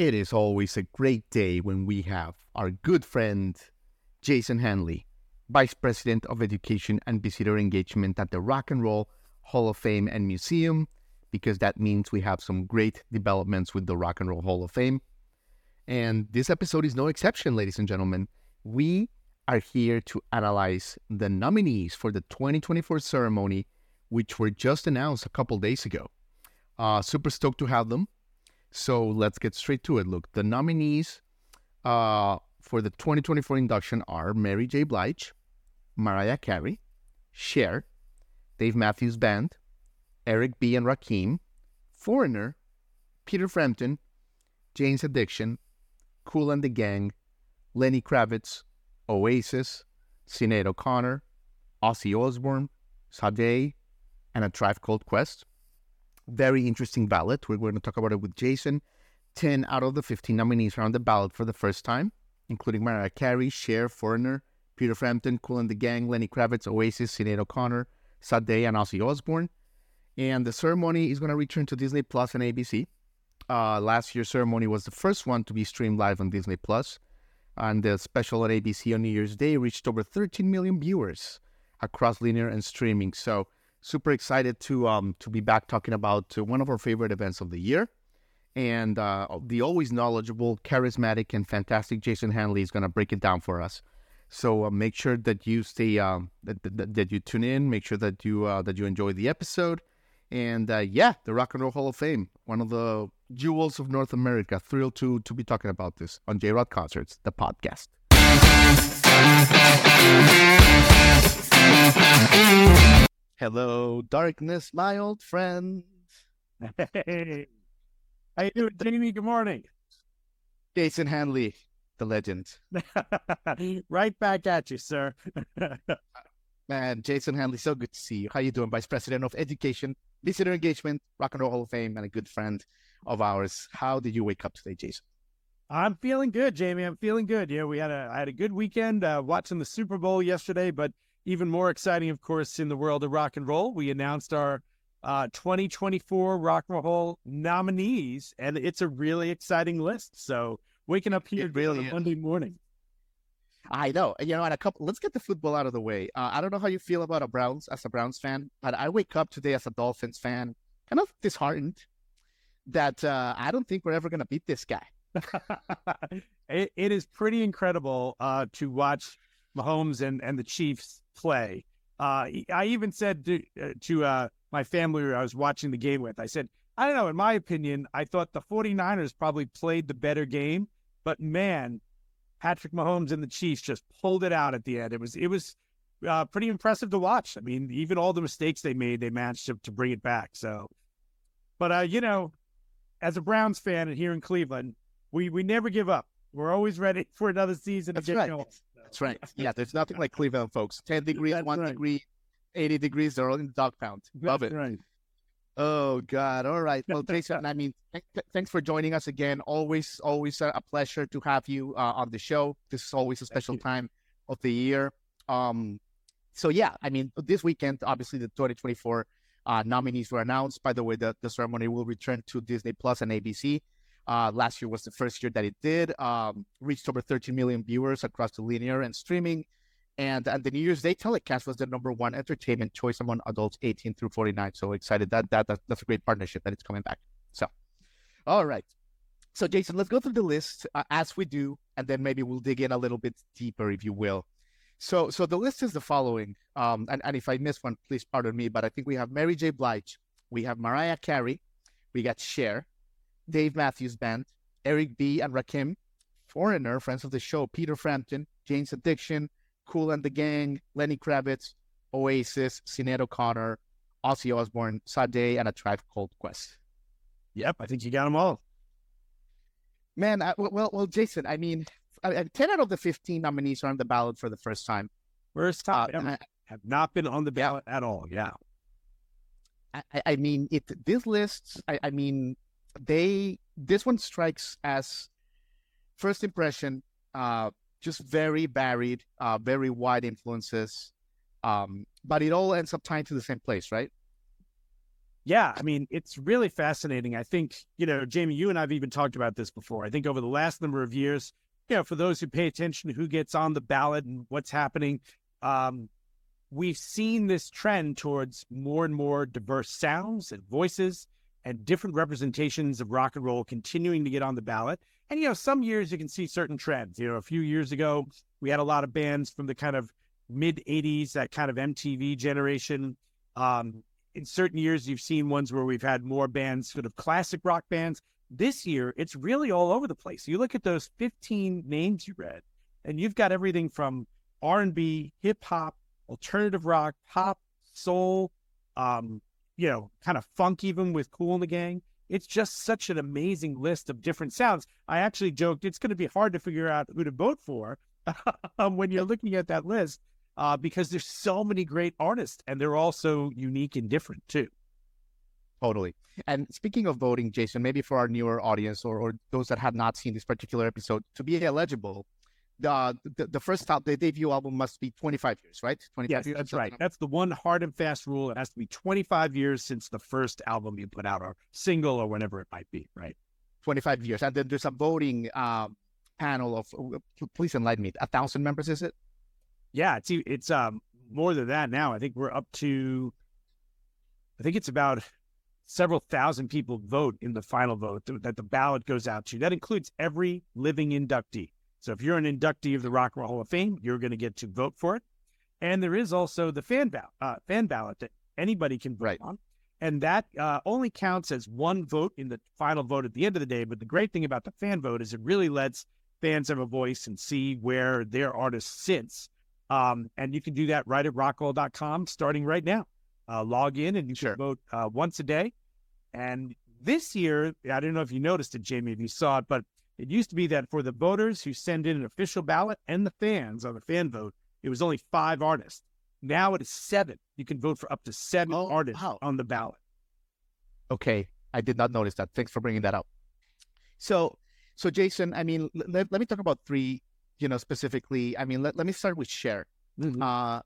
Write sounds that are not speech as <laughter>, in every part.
It is always a great day when we have our good friend Jason Hanley, Vice President of Education and Visitor Engagement at the Rock and Roll Hall of Fame and Museum, because that means we have some great developments with the Rock and Roll Hall of Fame. And this episode is no exception, ladies and gentlemen. We are here to analyze the nominees for the 2024 ceremony, which were just announced a couple days ago. Uh, super stoked to have them. So let's get straight to it. Look, the nominees uh, for the 2024 induction are Mary J. Blige, Mariah Carey, Cher, Dave Matthews Band, Eric B. and Rakim, Foreigner, Peter Frampton, Jane's Addiction, Kool and the Gang, Lenny Kravitz, Oasis, Sinead O'Connor, Ozzy Osbourne, Sade, and A Tribe Called Quest very interesting ballot. We're going to talk about it with Jason. 10 out of the 15 nominees are on the ballot for the first time, including Mariah Carey, Cher, Foreigner, Peter Frampton, Kool and the Gang, Lenny Kravitz, Oasis, Sinead O'Connor, Sade, and Ozzy Osbourne. And the ceremony is going to return to Disney Plus and ABC. Uh, last year's ceremony was the first one to be streamed live on Disney Plus, and the special on ABC on New Year's Day reached over 13 million viewers across linear and streaming. So super excited to um, to be back talking about uh, one of our favorite events of the year. And uh, the always knowledgeable, charismatic, and fantastic Jason Hanley is going to break it down for us. So uh, make sure that you stay um, that, that, that, you tune in. Make sure that you uh, that you enjoy the episode. And uh, yeah, the Rock and Roll Hall of Fame, one of the jewels of North America. Thrilled to to be talking about this on J Rod Concerts, the podcast. Hello, darkness, my old friend. Hey, <laughs> how you doing, Jamie? Good morning. Jason Hanley, the legend. <laughs> right back at you, sir. <laughs> Man, Jason Hanley, so good to see you. How you doing, Vice President of Education, Visitor Engagement, Rock and Roll Hall of Fame, and a good friend of ours. How did you wake up today, Jason? I'm feeling good, Jamie. I'm feeling good. Yeah, we had a I had a good weekend uh, watching the Super Bowl yesterday, but even more exciting, of course, in the world of rock and roll, we announced our uh, 2024 Rock and Roll nominees, and it's a really exciting list. So waking up here really on Monday morning. I know, you know, and a couple. Let's get the football out of the way. Uh, I don't know how you feel about a Browns as a Browns fan, but I wake up today as a Dolphins fan, kind of disheartened that uh, I don't think we're ever going to beat this guy. <laughs> it, it is pretty incredible uh, to watch Mahomes and, and the Chiefs play. Uh, I even said to, uh, to uh, my family I was watching the game with, I said, I don't know, in my opinion, I thought the 49ers probably played the better game, but man, Patrick Mahomes and the Chiefs just pulled it out at the end. It was, it was uh, pretty impressive to watch. I mean, even all the mistakes they made, they managed to, to bring it back. So, but, uh, you know, as a Browns fan and here in Cleveland, we, we never give up. We're always ready <laughs> for another season That's right. Going. That's right. <laughs> Yeah, there's nothing like Cleveland, folks. 10 degrees, That's 1 right. degree, 80 degrees, they're all in the dog pound. Love That's it. Right. Oh, God. All right. Well, <laughs> Jason, I mean, th- thanks for joining us again. Always, always a pleasure to have you uh, on the show. This is always a special time of the year. Um, so, yeah, I mean, this weekend, obviously, the 2024 uh, nominees were announced. By the way, the, the ceremony will return to Disney Plus and ABC. Uh, last year was the first year that it did. Um, reached over 13 million viewers across the linear and streaming. And, and the New Year's Day telecast was the number one entertainment choice among adults 18 through 49. So excited that, that, that that's a great partnership that it's coming back. So, all right. So, Jason, let's go through the list uh, as we do, and then maybe we'll dig in a little bit deeper, if you will. So, so the list is the following. Um, and, and if I miss one, please pardon me. But I think we have Mary J. Blige, we have Mariah Carey, we got Cher, Dave Matthews Band, Eric B. and Rakim, Foreigner, friends of the show, Peter Frampton, Jane's Addiction, Kool and the Gang, Lenny Kravitz, Oasis, Sinead O'Connor, Ozzy Osbourne, Sade, and A Tribe Called Quest. Yep, I think you got them all. Man, I, well, well, Jason, I mean, uh, 10 out of the 15 nominees are on the ballot for the first time. First time uh, have not been on the ballot at all. Yeah. I, I mean, it. This list, I, I mean, they. This one strikes as first impression. Uh, just very varied, uh, very wide influences. Um, but it all ends up tying to the same place, right? Yeah, I mean, it's really fascinating. I think, you know, Jamie, you and I've even talked about this before. I think over the last number of years, you know, for those who pay attention to who gets on the ballot and what's happening, um, we've seen this trend towards more and more diverse sounds and voices and different representations of rock and roll continuing to get on the ballot. And, you know, some years you can see certain trends. You know, a few years ago, we had a lot of bands from the kind of mid 80s, that kind of MTV generation. Um, in certain years, you've seen ones where we've had more bands, sort of classic rock bands. This year, it's really all over the place. You look at those 15 names you read, and you've got everything from R&B, hip hop, alternative rock, pop, soul, um, you know, kind of funk, even with Kool in the Gang. It's just such an amazing list of different sounds. I actually joked it's going to be hard to figure out who to vote for <laughs> when you're looking at that list uh, because there's so many great artists and they're all so unique and different too. Totally. And speaking of voting, Jason, maybe for our newer audience or, or those that have not seen this particular episode, to be eligible, the, the, the first top, the debut album must be 25 years, right? 25 yes, years. that's right. That's the one hard and fast rule. It has to be 25 years since the first album you put out or single or whatever it might be, right? 25 years. And then there's a voting um, panel of, please enlighten me, a thousand members, is it? Yeah, it's it's um more than that now. I think we're up to, I think it's about several thousand people vote in the final vote that the ballot goes out to. That includes every living inductee. So if you're an inductee of the Rock and Roll Hall of Fame, you're going to get to vote for it. And there is also the fan ballot, uh, fan ballot that anybody can vote right. on, and that uh, only counts as one vote in the final vote at the end of the day. But the great thing about the fan vote is it really lets fans have a voice and see where their artist sits um, and you can do that right at rockhall.com starting right now. Uh, log in and you sure. can vote uh, once a day. And this year, I don't know if you noticed it, Jamie, if you saw it, but it used to be that for the voters who send in an official ballot and the fans on the fan vote, it was only five artists. Now it is seven. You can vote for up to seven oh, artists wow. on the ballot. Okay. I did not notice that. Thanks for bringing that up. So, so Jason, I mean, let, let me talk about three you know, specifically, I mean, let, let me start with Cher. Mm-hmm. Uh,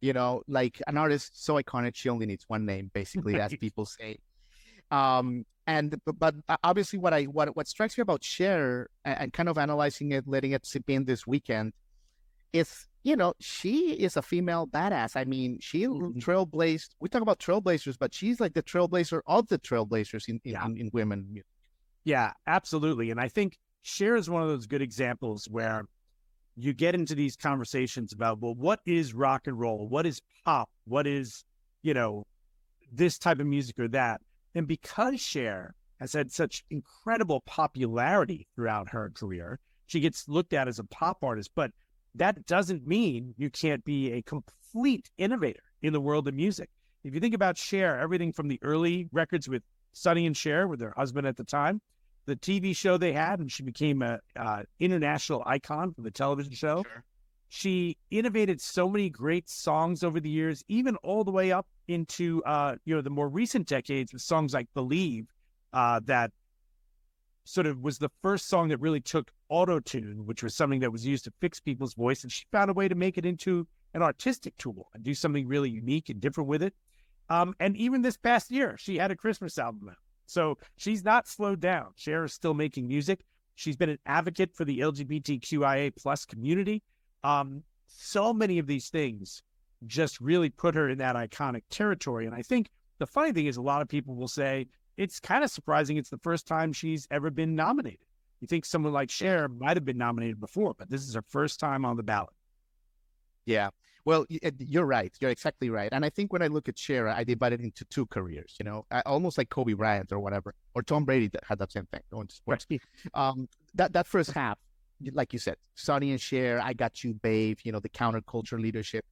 you know, like an artist so iconic, she only needs one name, basically, as <laughs> people say. Um, and but, but obviously, what I what what strikes me about Cher and, and kind of analyzing it, letting it sip in this weekend, is you know she is a female badass. I mean, she mm-hmm. trailblazed. We talk about trailblazers, but she's like the trailblazer of the trailblazers in in, yeah. in, in women. Yeah, absolutely. And I think Cher is one of those good examples where you get into these conversations about, well, what is rock and roll? What is pop? What is, you know, this type of music or that? And because Cher has had such incredible popularity throughout her career, she gets looked at as a pop artist. But that doesn't mean you can't be a complete innovator in the world of music. If you think about Cher, everything from the early records with Sonny and Cher, with her husband at the time, the TV show they had, and she became a uh, international icon for the television show. Sure. She innovated so many great songs over the years, even all the way up into uh, you know the more recent decades with songs like "Believe," uh, that sort of was the first song that really took auto tune, which was something that was used to fix people's voice, and she found a way to make it into an artistic tool and do something really unique and different with it. Um, and even this past year, she had a Christmas album. So she's not slowed down. Cher is still making music. She's been an advocate for the LGBTQIA plus community. Um, so many of these things just really put her in that iconic territory. And I think the funny thing is, a lot of people will say it's kind of surprising it's the first time she's ever been nominated. You think someone like Cher might have been nominated before, but this is her first time on the ballot. Yeah. Well, you're right. You're exactly right. And I think when I look at Cher, I divide it into two careers. You know, almost like Kobe Bryant or whatever, or Tom Brady that had that same thing. Going to sports. Um, that that first half, like you said, Sonny and Cher, I got you, babe. You know, the counterculture leadership.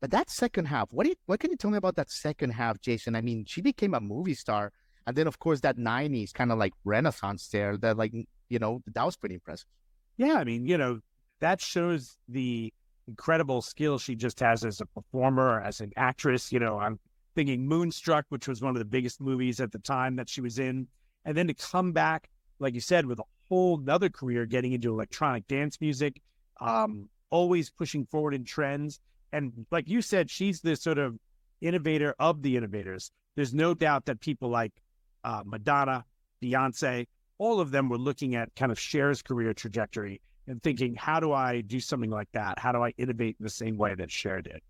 But that second half, what do you, what can you tell me about that second half, Jason? I mean, she became a movie star, and then of course that '90s kind of like renaissance there. That like you know that was pretty impressive. yeah, I mean, you know, that shows the incredible skill she just has as a performer, as an actress. You know, I'm thinking Moonstruck, which was one of the biggest movies at the time that she was in. And then to come back, like you said, with whole nother career getting into electronic dance music, um, always pushing forward in trends. And like you said, she's the sort of innovator of the innovators. There's no doubt that people like uh, Madonna, Beyonce, all of them were looking at kind of Cher's career trajectory and thinking, how do I do something like that? How do I innovate in the same way that Cher did?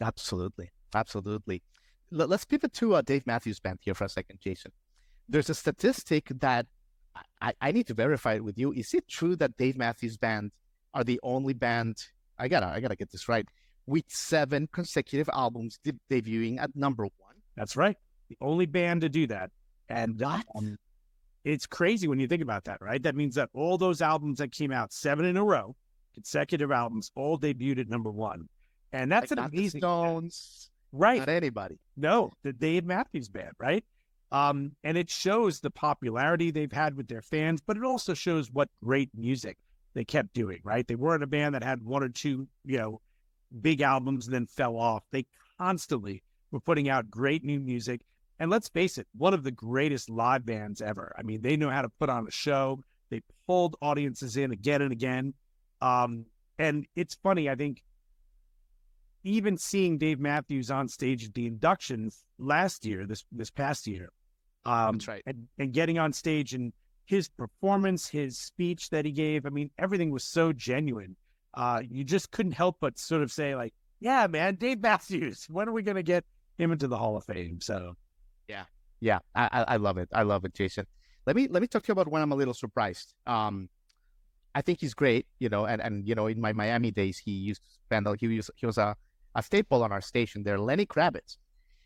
Absolutely. Absolutely. Let's pivot to uh, Dave Matthews Band here for a second, Jason. There's a statistic that I, I need to verify it with you. Is it true that Dave Matthews Band are the only band? I gotta, I gotta get this right. With seven consecutive albums de- debuting at number one. That's right. The only band to do that. And um, it's crazy when you think about that, right? That means that all those albums that came out seven in a row, consecutive albums, all debuted at number one. And that's Like an not the amazing, Stones, right? not anybody. No, the Dave Matthews Band, right? Um, and it shows the popularity they've had with their fans, but it also shows what great music they kept doing, right? They weren't a band that had one or two, you know, big albums and then fell off. They constantly were putting out great new music. And let's face it, one of the greatest live bands ever. I mean, they know how to put on a show. They pulled audiences in again and again. Um, and it's funny, I think even seeing Dave Matthews on stage at the induction last year, this this past year, um, That's right. and, and getting on stage and his performance, his speech that he gave, I mean, everything was so genuine. Uh, you just couldn't help but sort of say, like, yeah, man, Dave Matthews, when are we going to get him into the Hall of Fame? So, Yeah, yeah, I I love it. I love it, Jason. Let me let me talk to you about when I'm a little surprised. Um, I think he's great, you know, and, and you know, in my Miami days, he used to spend he was he was a, a staple on our station there, Lenny Kravitz.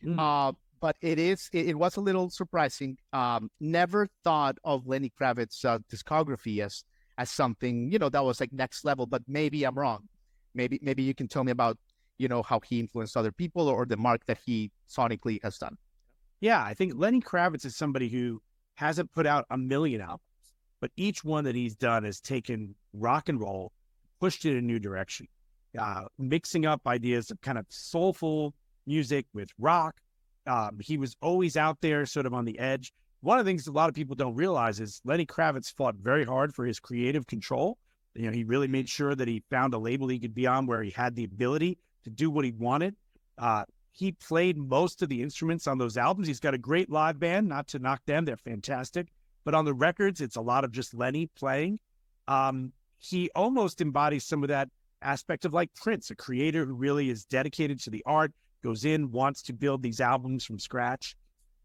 Mm. Uh, but it is it, it was a little surprising. Um, never thought of Lenny Kravitz's uh, discography as as something you know that was like next level. But maybe I'm wrong. Maybe maybe you can tell me about you know how he influenced other people or the mark that he sonically has done. yeah, I think Lenny Kravitz is somebody who hasn't put out a million albums, but each one that he's done has taken rock and roll, pushed it in a new direction, uh, mixing up ideas of kind of soulful music with rock. Um, he was always out there, sort of on the edge. One of the things a lot of people don't realize is Lenny Kravitz fought very hard for his creative control. You know, he really made sure that he found a label he could be on where he had the ability to do what he wanted. Uh, he played most of the instruments on those albums. He's got a great live band, not to knock them, they're fantastic. But on the records, it's a lot of just Lenny playing. Um, he almost embodies some of that aspect of like Prince, a creator who really is dedicated to the art, goes in, wants to build these albums from scratch.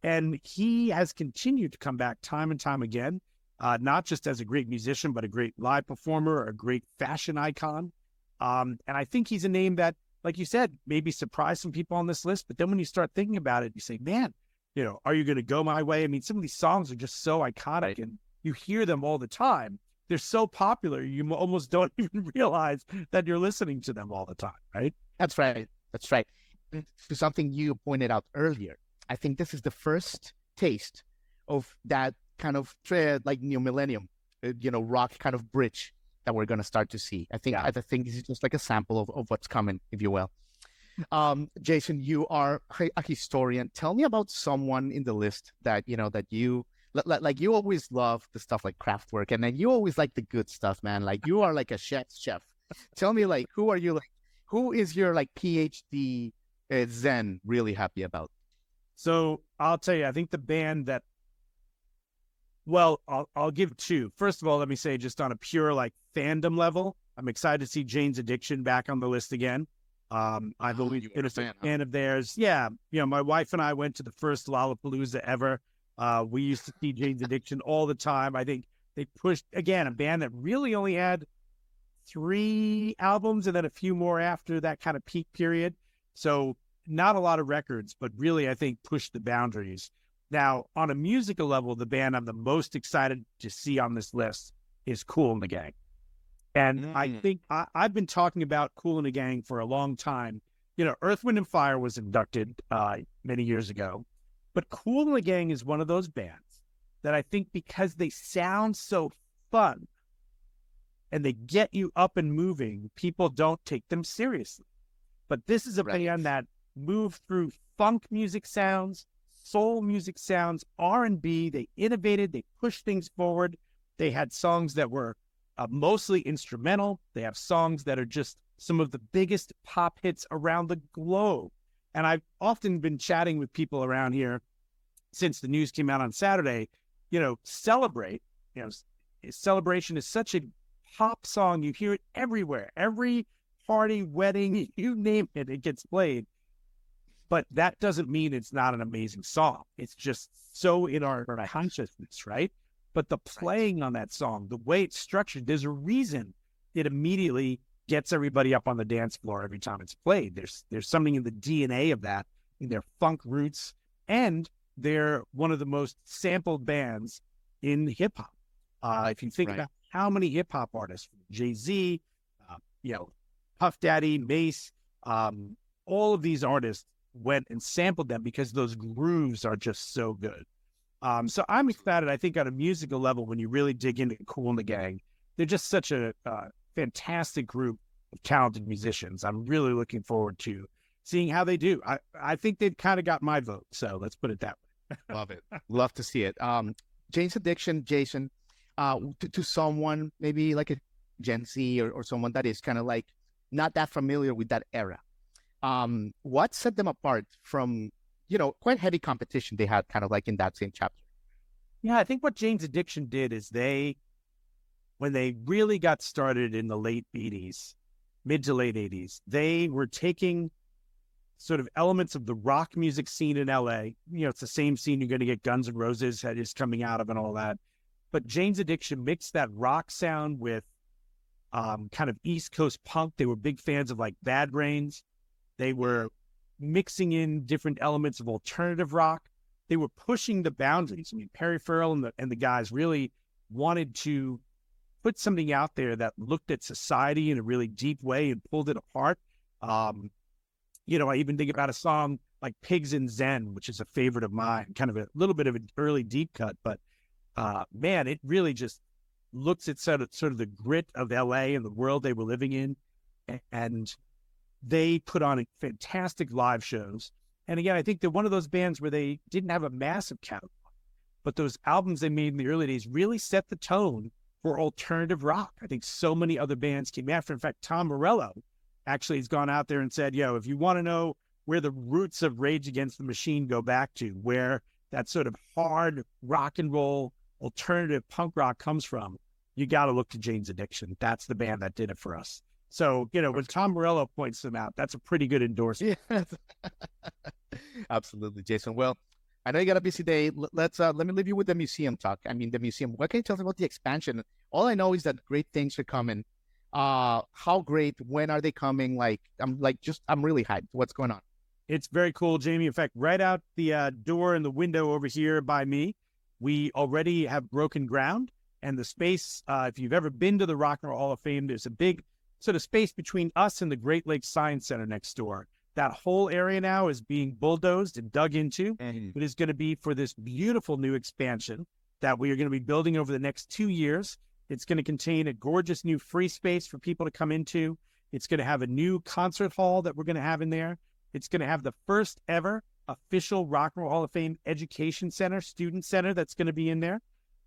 And he has continued to come back time and time again, uh, not just as a great musician, but a great live performer, a great fashion icon. Um, and I think he's a name that, like you said, maybe surprised some people on this list. But then when you start thinking about it, you say, man, you know, are you going to go my way? I mean, some of these songs are just so iconic Right. and you hear them all the time. They're so popular, you almost don't <laughs> even realize that you're listening to them all the time, right? That's right. That's right. And To something you pointed out earlier, I think this is the first taste of that kind of thread, like new millennium, uh, you know, rock kind of bridge that we're going to start to see. I think Yeah. I think this is just like a sample of, of what's coming, if you will. Um, Jason, you are a historian. Tell me about someone in the list that you know that you like. You always love the stuff like Kraftwerk, and then you always like the good stuff, man. Like you are like a chef. Chef. Tell me, like, who are you like? Who is your like PhD uh, Zen really happy about? So I'll tell you, I think the band that, well, I'll, I'll give two. First of all, let me say, just on a pure like fandom level, I'm excited to see Jane's Addiction back on the list again. Um, I've always been a a fan, fan, huh? of theirs. Yeah, you know, my wife and I went to the first Lollapalooza ever. Uh, we used to see Jane's Addiction all the time. I think they pushed again a band that really only had three albums and then a few more after that kind of peak period. So not a lot of records, but really I think pushed the boundaries. Now, on a musical level, the band I'm the most excited to see on this list is Kool and the Gang. And I Mm. think I, I've been talking about Kool and the Gang for a long time. You know, Earth, Wind, and Fire was inducted uh, many years ago, but Kool and the Gang is one of those bands that I think because they sound so fun, and they get you up and moving, people don't take them seriously. But this is a right. band that moved through funk music sounds, soul music sounds, R&B. They innovated, they pushed things forward. They had songs that were uh, mostly instrumental. They have songs that are just some of the biggest pop hits around the globe. And I've often been chatting with people around here since the news came out on Saturday. You know, celebrate. You know, celebration is such a pop song. You hear it everywhere. Every party, wedding, <laughs> you name it, it gets played. But that doesn't mean it's not an amazing song. It's just so in our consciousness, right? But the playing on that song, the way it's structured, there's a reason it immediately gets everybody up on the dance floor every time it's played. There's there's something in the DNA of that, in their funk roots, and they're one of the most sampled bands in hip hop. Uh, if you think right. about how many hip hop artists, Jay Z, uh, you know, Puff Daddy, Mase, um, all of these artists went and sampled them because those grooves are just so good. Um, so I'm excited. I think on a musical level, when you really dig into Kool and the Gang, they're just such a uh, fantastic group of talented musicians. I'm really looking forward to seeing how they do. I, I think they've kind of got my vote. So let's put it that way. <laughs> Love it. Love to see it. Um, Jane's Addiction, Jason, uh, to, to someone maybe like a Gen Z or, or someone that is kind of like not that familiar with that era. Um, what set them apart from, you know, quite heavy competition they had kind of like in that same chapter? Yeah, I think what Jane's Addiction did is they when they really got started in the late 80s, mid to late 80s, they were taking sort of elements of the rock music scene in LA. You know, it's the same scene you're going to get Guns N' Roses that is coming out of and all that. But Jane's Addiction mixed that rock sound with um, kind of East Coast punk. They were big fans of like Bad Brains. They were mixing in different elements of alternative rock. They were pushing the boundaries. I mean, Perry Farrell and the, and the guys really wanted to put something out there that looked at society in a really deep way and pulled it apart. Um, you know, I even think about a song like Pigs in Zen, which is a favorite of mine, kind of a little bit of an early deep cut, but uh, man, it really just looks at sort of, sort of the grit of LA and the world they were living in. And they put on fantastic live shows. And again, I think they're one of those bands where they didn't have a massive catalog, but those albums they made in the early days really set the tone for alternative rock. I think so many other bands came after. In fact, Tom Morello actually has gone out there and said, yo, if you want to know where the roots of Rage Against the Machine go back to, where that sort of hard rock and roll alternative punk rock comes from, you got to look to Jane's Addiction. That's the band that did it for us. So, you know, when Tom Morello points them out, that's a pretty good endorsement. Yeah. <laughs> Absolutely, Jason. Well, I know you got a busy day. Let's uh, let me leave you with the museum talk. I mean, the museum. What can you tell us about the expansion? All I know is that great things are coming. Uh, how great? When are they coming? Like, I'm like just I'm really hyped. What's going on? It's very cool, Jamie. In fact, right out the uh, door and the window over here by me, we already have broken ground. And the space, uh, if you've ever been to the Rock and Roll Hall of Fame, there's a big sort of space between us and the Great Lakes Science Center next door. That whole area now is being bulldozed and dug into. Mm-hmm. It is going to be for this beautiful new expansion that we are going to be building over the next two years. It's going to contain a gorgeous new free space for people to come into. It's going to have a new concert hall that we're going to have in there. It's going to have the first ever official Rock and Roll Hall of Fame Education Center, Student Center that's going to be in there.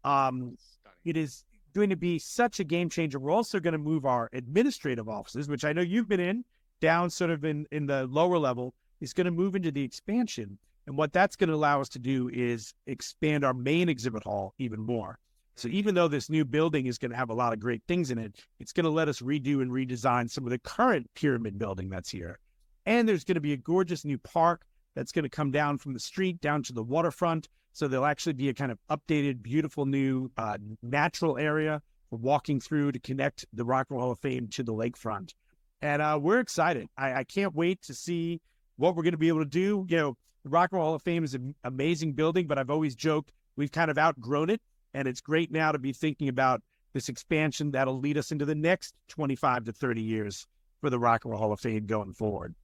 Um, it is going to be such a game changer. We're also going to move our administrative offices, which I know you've been in down sort of in, in the lower level is going to move into the expansion. And what that's going to allow us to do is expand our main exhibit hall even more. So even though this new building is going to have a lot of great things in it, it's going to let us redo and redesign some of the current pyramid building that's here. And there's going to be a gorgeous new park that's going to come down from the street down to the waterfront. So there'll actually be a kind of updated, beautiful new uh, natural area for walking through to connect the Rock and Roll Hall of Fame to the lakefront and uh, we're excited. I, I, can't wait to see what we're going to be able to do. You know, the Rock and Roll Hall of Fame is an amazing building, but I've always joked we've kind of outgrown it, and it's great now to be thinking about this expansion that'll lead us into the next 25 to 30 years for the Rock and Roll Hall of Fame going forward.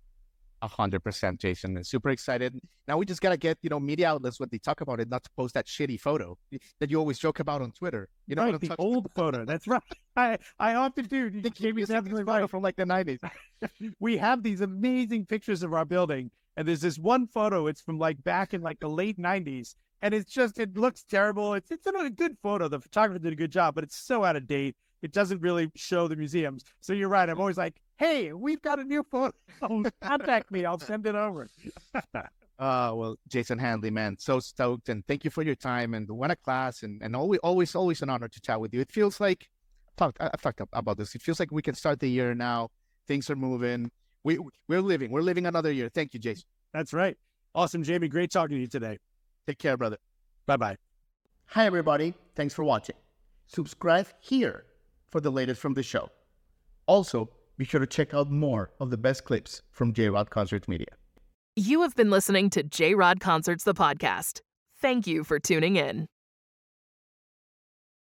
Hundred percent, Jason. And super excited. Now we just gotta get you know media outlets when they talk about it, not to post that shitty photo that you always joke about on Twitter. You know, right, the old <laughs> photo. That's right. I I often do. You gave me definitely right from like the nineties. <laughs> we have these amazing pictures of our building, and there's this one photo. It's from like back in like the late nineties, and it's just it looks terrible. It's it's a good photo. The photographer did a good job, but it's so out of date. It doesn't really show the museums. So you're right. I'm always like, hey, we've got a new phone. <laughs> Contact me. I'll send it over. uh, <laughs> well, Jason Hanley, man, so stoked. And thank you for your time and what a class. And, and always, always, always an honor to chat with you. It feels like, talked, I've talked about this. It feels like we can start the year now. Things are moving. We, we're living. We're living another year. Thank you, Jason. That's right. Awesome, Jamie. Great talking to you today. Take care, brother. Bye bye. Hi, everybody. Thanks for watching. Subscribe here for the latest from the show. Also, be sure to check out more of the best clips from J Rod Concerts Media. You have been listening to J Rod Concerts, the podcast. Thank you for tuning in.